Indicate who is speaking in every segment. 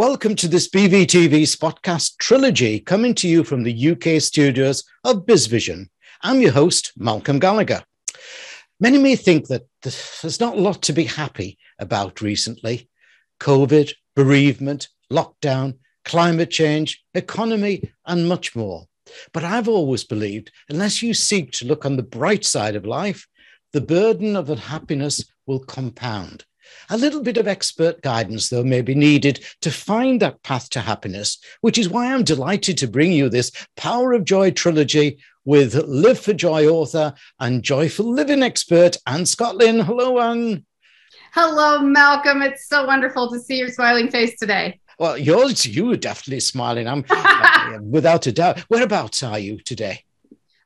Speaker 1: Welcome to this BVTV Spotcast trilogy coming to you from the UK studios of BizVision. I'm your host, Malcolm Gallagher. Many may think that there's not a lot to be happy about recently COVID, bereavement, lockdown, climate change, economy, and much more. But I've always believed unless you seek to look on the bright side of life, the burden of unhappiness will compound. A little bit of expert guidance, though, may be needed to find that path to happiness, which is why I'm delighted to bring you this Power of Joy trilogy with Live for Joy author and joyful living expert, Anne Scotland. Hello, Anne.
Speaker 2: Hello, Malcolm. It's so wonderful to see your smiling face today.
Speaker 1: Well, yours, you were definitely smiling. I'm uh, without a doubt. Whereabouts are you today?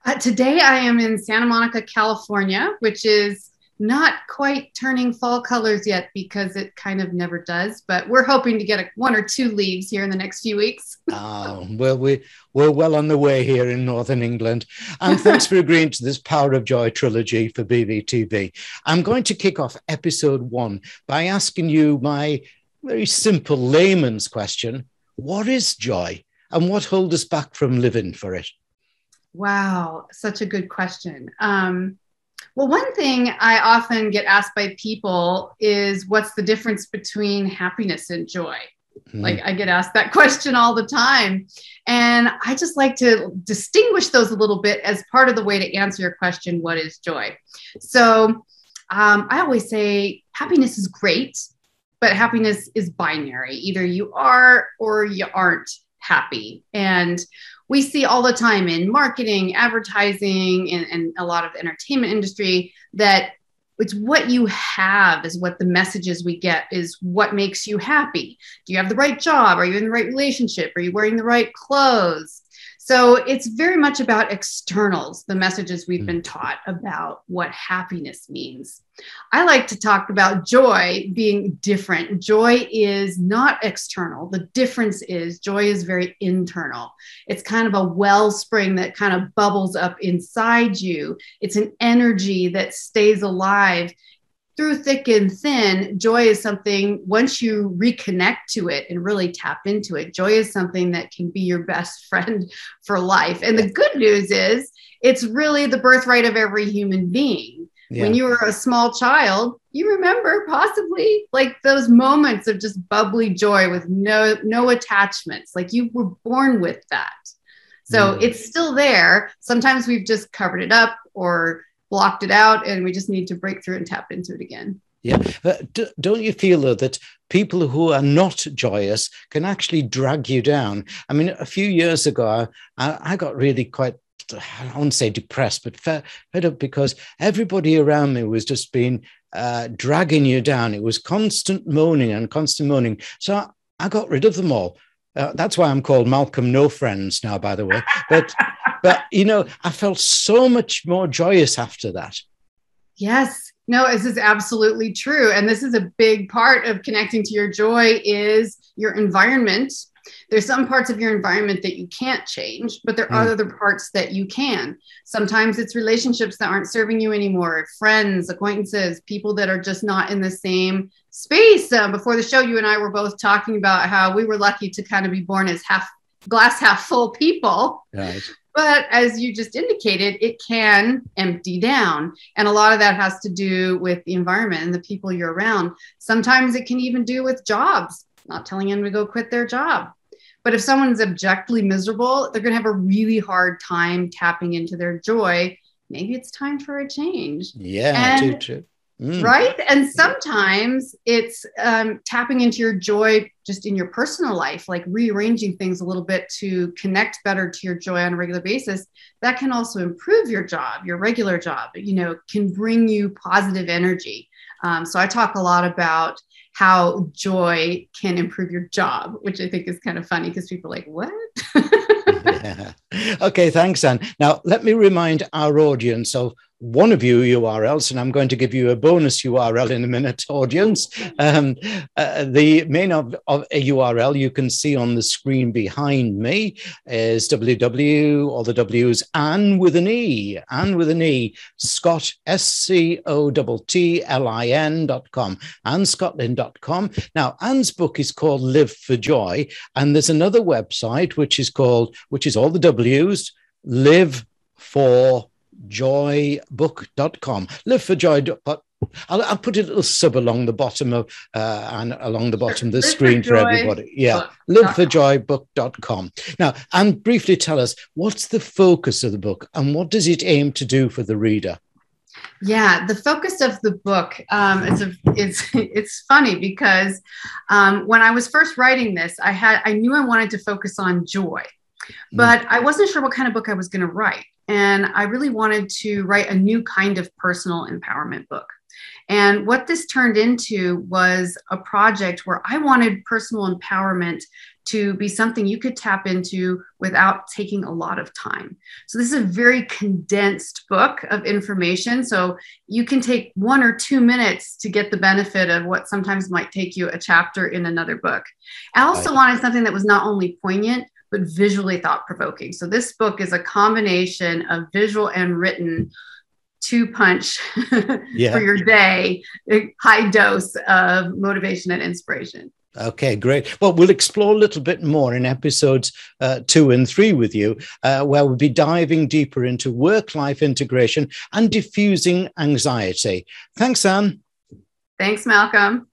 Speaker 2: Uh, today, I am in Santa Monica, California, which is not quite turning fall colors yet because it kind of never does. But we're hoping to get a, one or two leaves here in the next few weeks.
Speaker 1: oh, well, we, we're well on the way here in Northern England. And thanks for agreeing to this Power of Joy trilogy for BVTV. I'm going to kick off episode one by asking you my very simple layman's question What is joy? And what holds us back from living for it?
Speaker 2: Wow, such a good question. Um, well, one thing I often get asked by people is what's the difference between happiness and joy? Mm. Like I get asked that question all the time. And I just like to distinguish those a little bit as part of the way to answer your question what is joy? So um, I always say happiness is great, but happiness is binary. Either you are or you aren't happy. And we see all the time in marketing, advertising, and, and a lot of entertainment industry that it's what you have is what the messages we get is what makes you happy. Do you have the right job? Are you in the right relationship? Are you wearing the right clothes? So it's very much about externals, the messages we've mm. been taught about what happiness means. I like to talk about joy being different. Joy is not external. The difference is joy is very internal. It's kind of a wellspring that kind of bubbles up inside you. It's an energy that stays alive through thick and thin, joy is something, once you reconnect to it and really tap into it, joy is something that can be your best friend for life. And the good news is, it's really the birthright of every human being. Yeah. When you were a small child, you remember possibly like those moments of just bubbly joy with no no attachments. Like you were born with that. So mm. it's still there. Sometimes we've just covered it up or blocked it out and we just need to break through and tap into it again.
Speaker 1: Yeah. D- don't you feel though that people who are not joyous can actually drag you down? I mean, a few years ago, I, I got really quite I won't say depressed, but fed, fed up because everybody around me was just being uh, dragging you down. It was constant moaning and constant moaning. So I, I got rid of them all. Uh, that's why I'm called Malcolm No Friends now, by the way. But but you know, I felt so much more joyous after that.
Speaker 2: Yes. No, this is absolutely true. And this is a big part of connecting to your joy is your environment. There's some parts of your environment that you can't change, but there are mm. other parts that you can. Sometimes it's relationships that aren't serving you anymore, friends, acquaintances, people that are just not in the same space. Uh, before the show, you and I were both talking about how we were lucky to kind of be born as half glass half full people. Right. But as you just indicated, it can empty down. And a lot of that has to do with the environment and the people you're around. Sometimes it can even do with jobs, not telling them to go quit their job. But if someone's objectively miserable, they're going to have a really hard time tapping into their joy. Maybe it's time for a change.
Speaker 1: Yeah, and, too, too.
Speaker 2: Mm. Right. And sometimes it's um, tapping into your joy just in your personal life, like rearranging things a little bit to connect better to your joy on a regular basis. That can also improve your job, your regular job, you know, can bring you positive energy. Um, so I talk a lot about how joy can improve your job, which I think is kind of funny because people are like, what?
Speaker 1: yeah. okay, thanks, Anne. Now, let me remind our audience of one of you URLs, and I'm going to give you a bonus URL in a minute, audience. Um, uh, the main of, of, a URL you can see on the screen behind me is www, all the W's, and with an E, and with an E, Scott, S C O T T L I N dot com, annescotland.com. Now, Anne's book is called Live for Joy, and there's another website which is called, which is all the W's, Live for joybook.com. Live for joy. I'll, I'll, put a little sub along the bottom of uh, and along the bottom of the screen for, for everybody. Yeah, liveforjoybook.com. Now, and briefly tell us what's the focus of the book and what does it aim to do for the reader?
Speaker 2: Yeah, the focus of the book um, is a, it's it's funny because um, when I was first writing this, I had I knew I wanted to focus on joy. Mm-hmm. but I wasn't sure what kind of book I was going to write. And I really wanted to write a new kind of personal empowerment book. And what this turned into was a project where I wanted personal empowerment to be something you could tap into without taking a lot of time. So, this is a very condensed book of information. So, you can take one or two minutes to get the benefit of what sometimes might take you a chapter in another book. I also wanted something that was not only poignant, but visually thought provoking. So this book is a combination of visual and written two punch yeah. for your day, high dose of motivation and inspiration.
Speaker 1: Okay, great. Well, we'll explore a little bit more in episodes uh, two and three with you, uh, where we'll be diving deeper into work life integration and diffusing anxiety. Thanks, Anne.
Speaker 2: Thanks, Malcolm.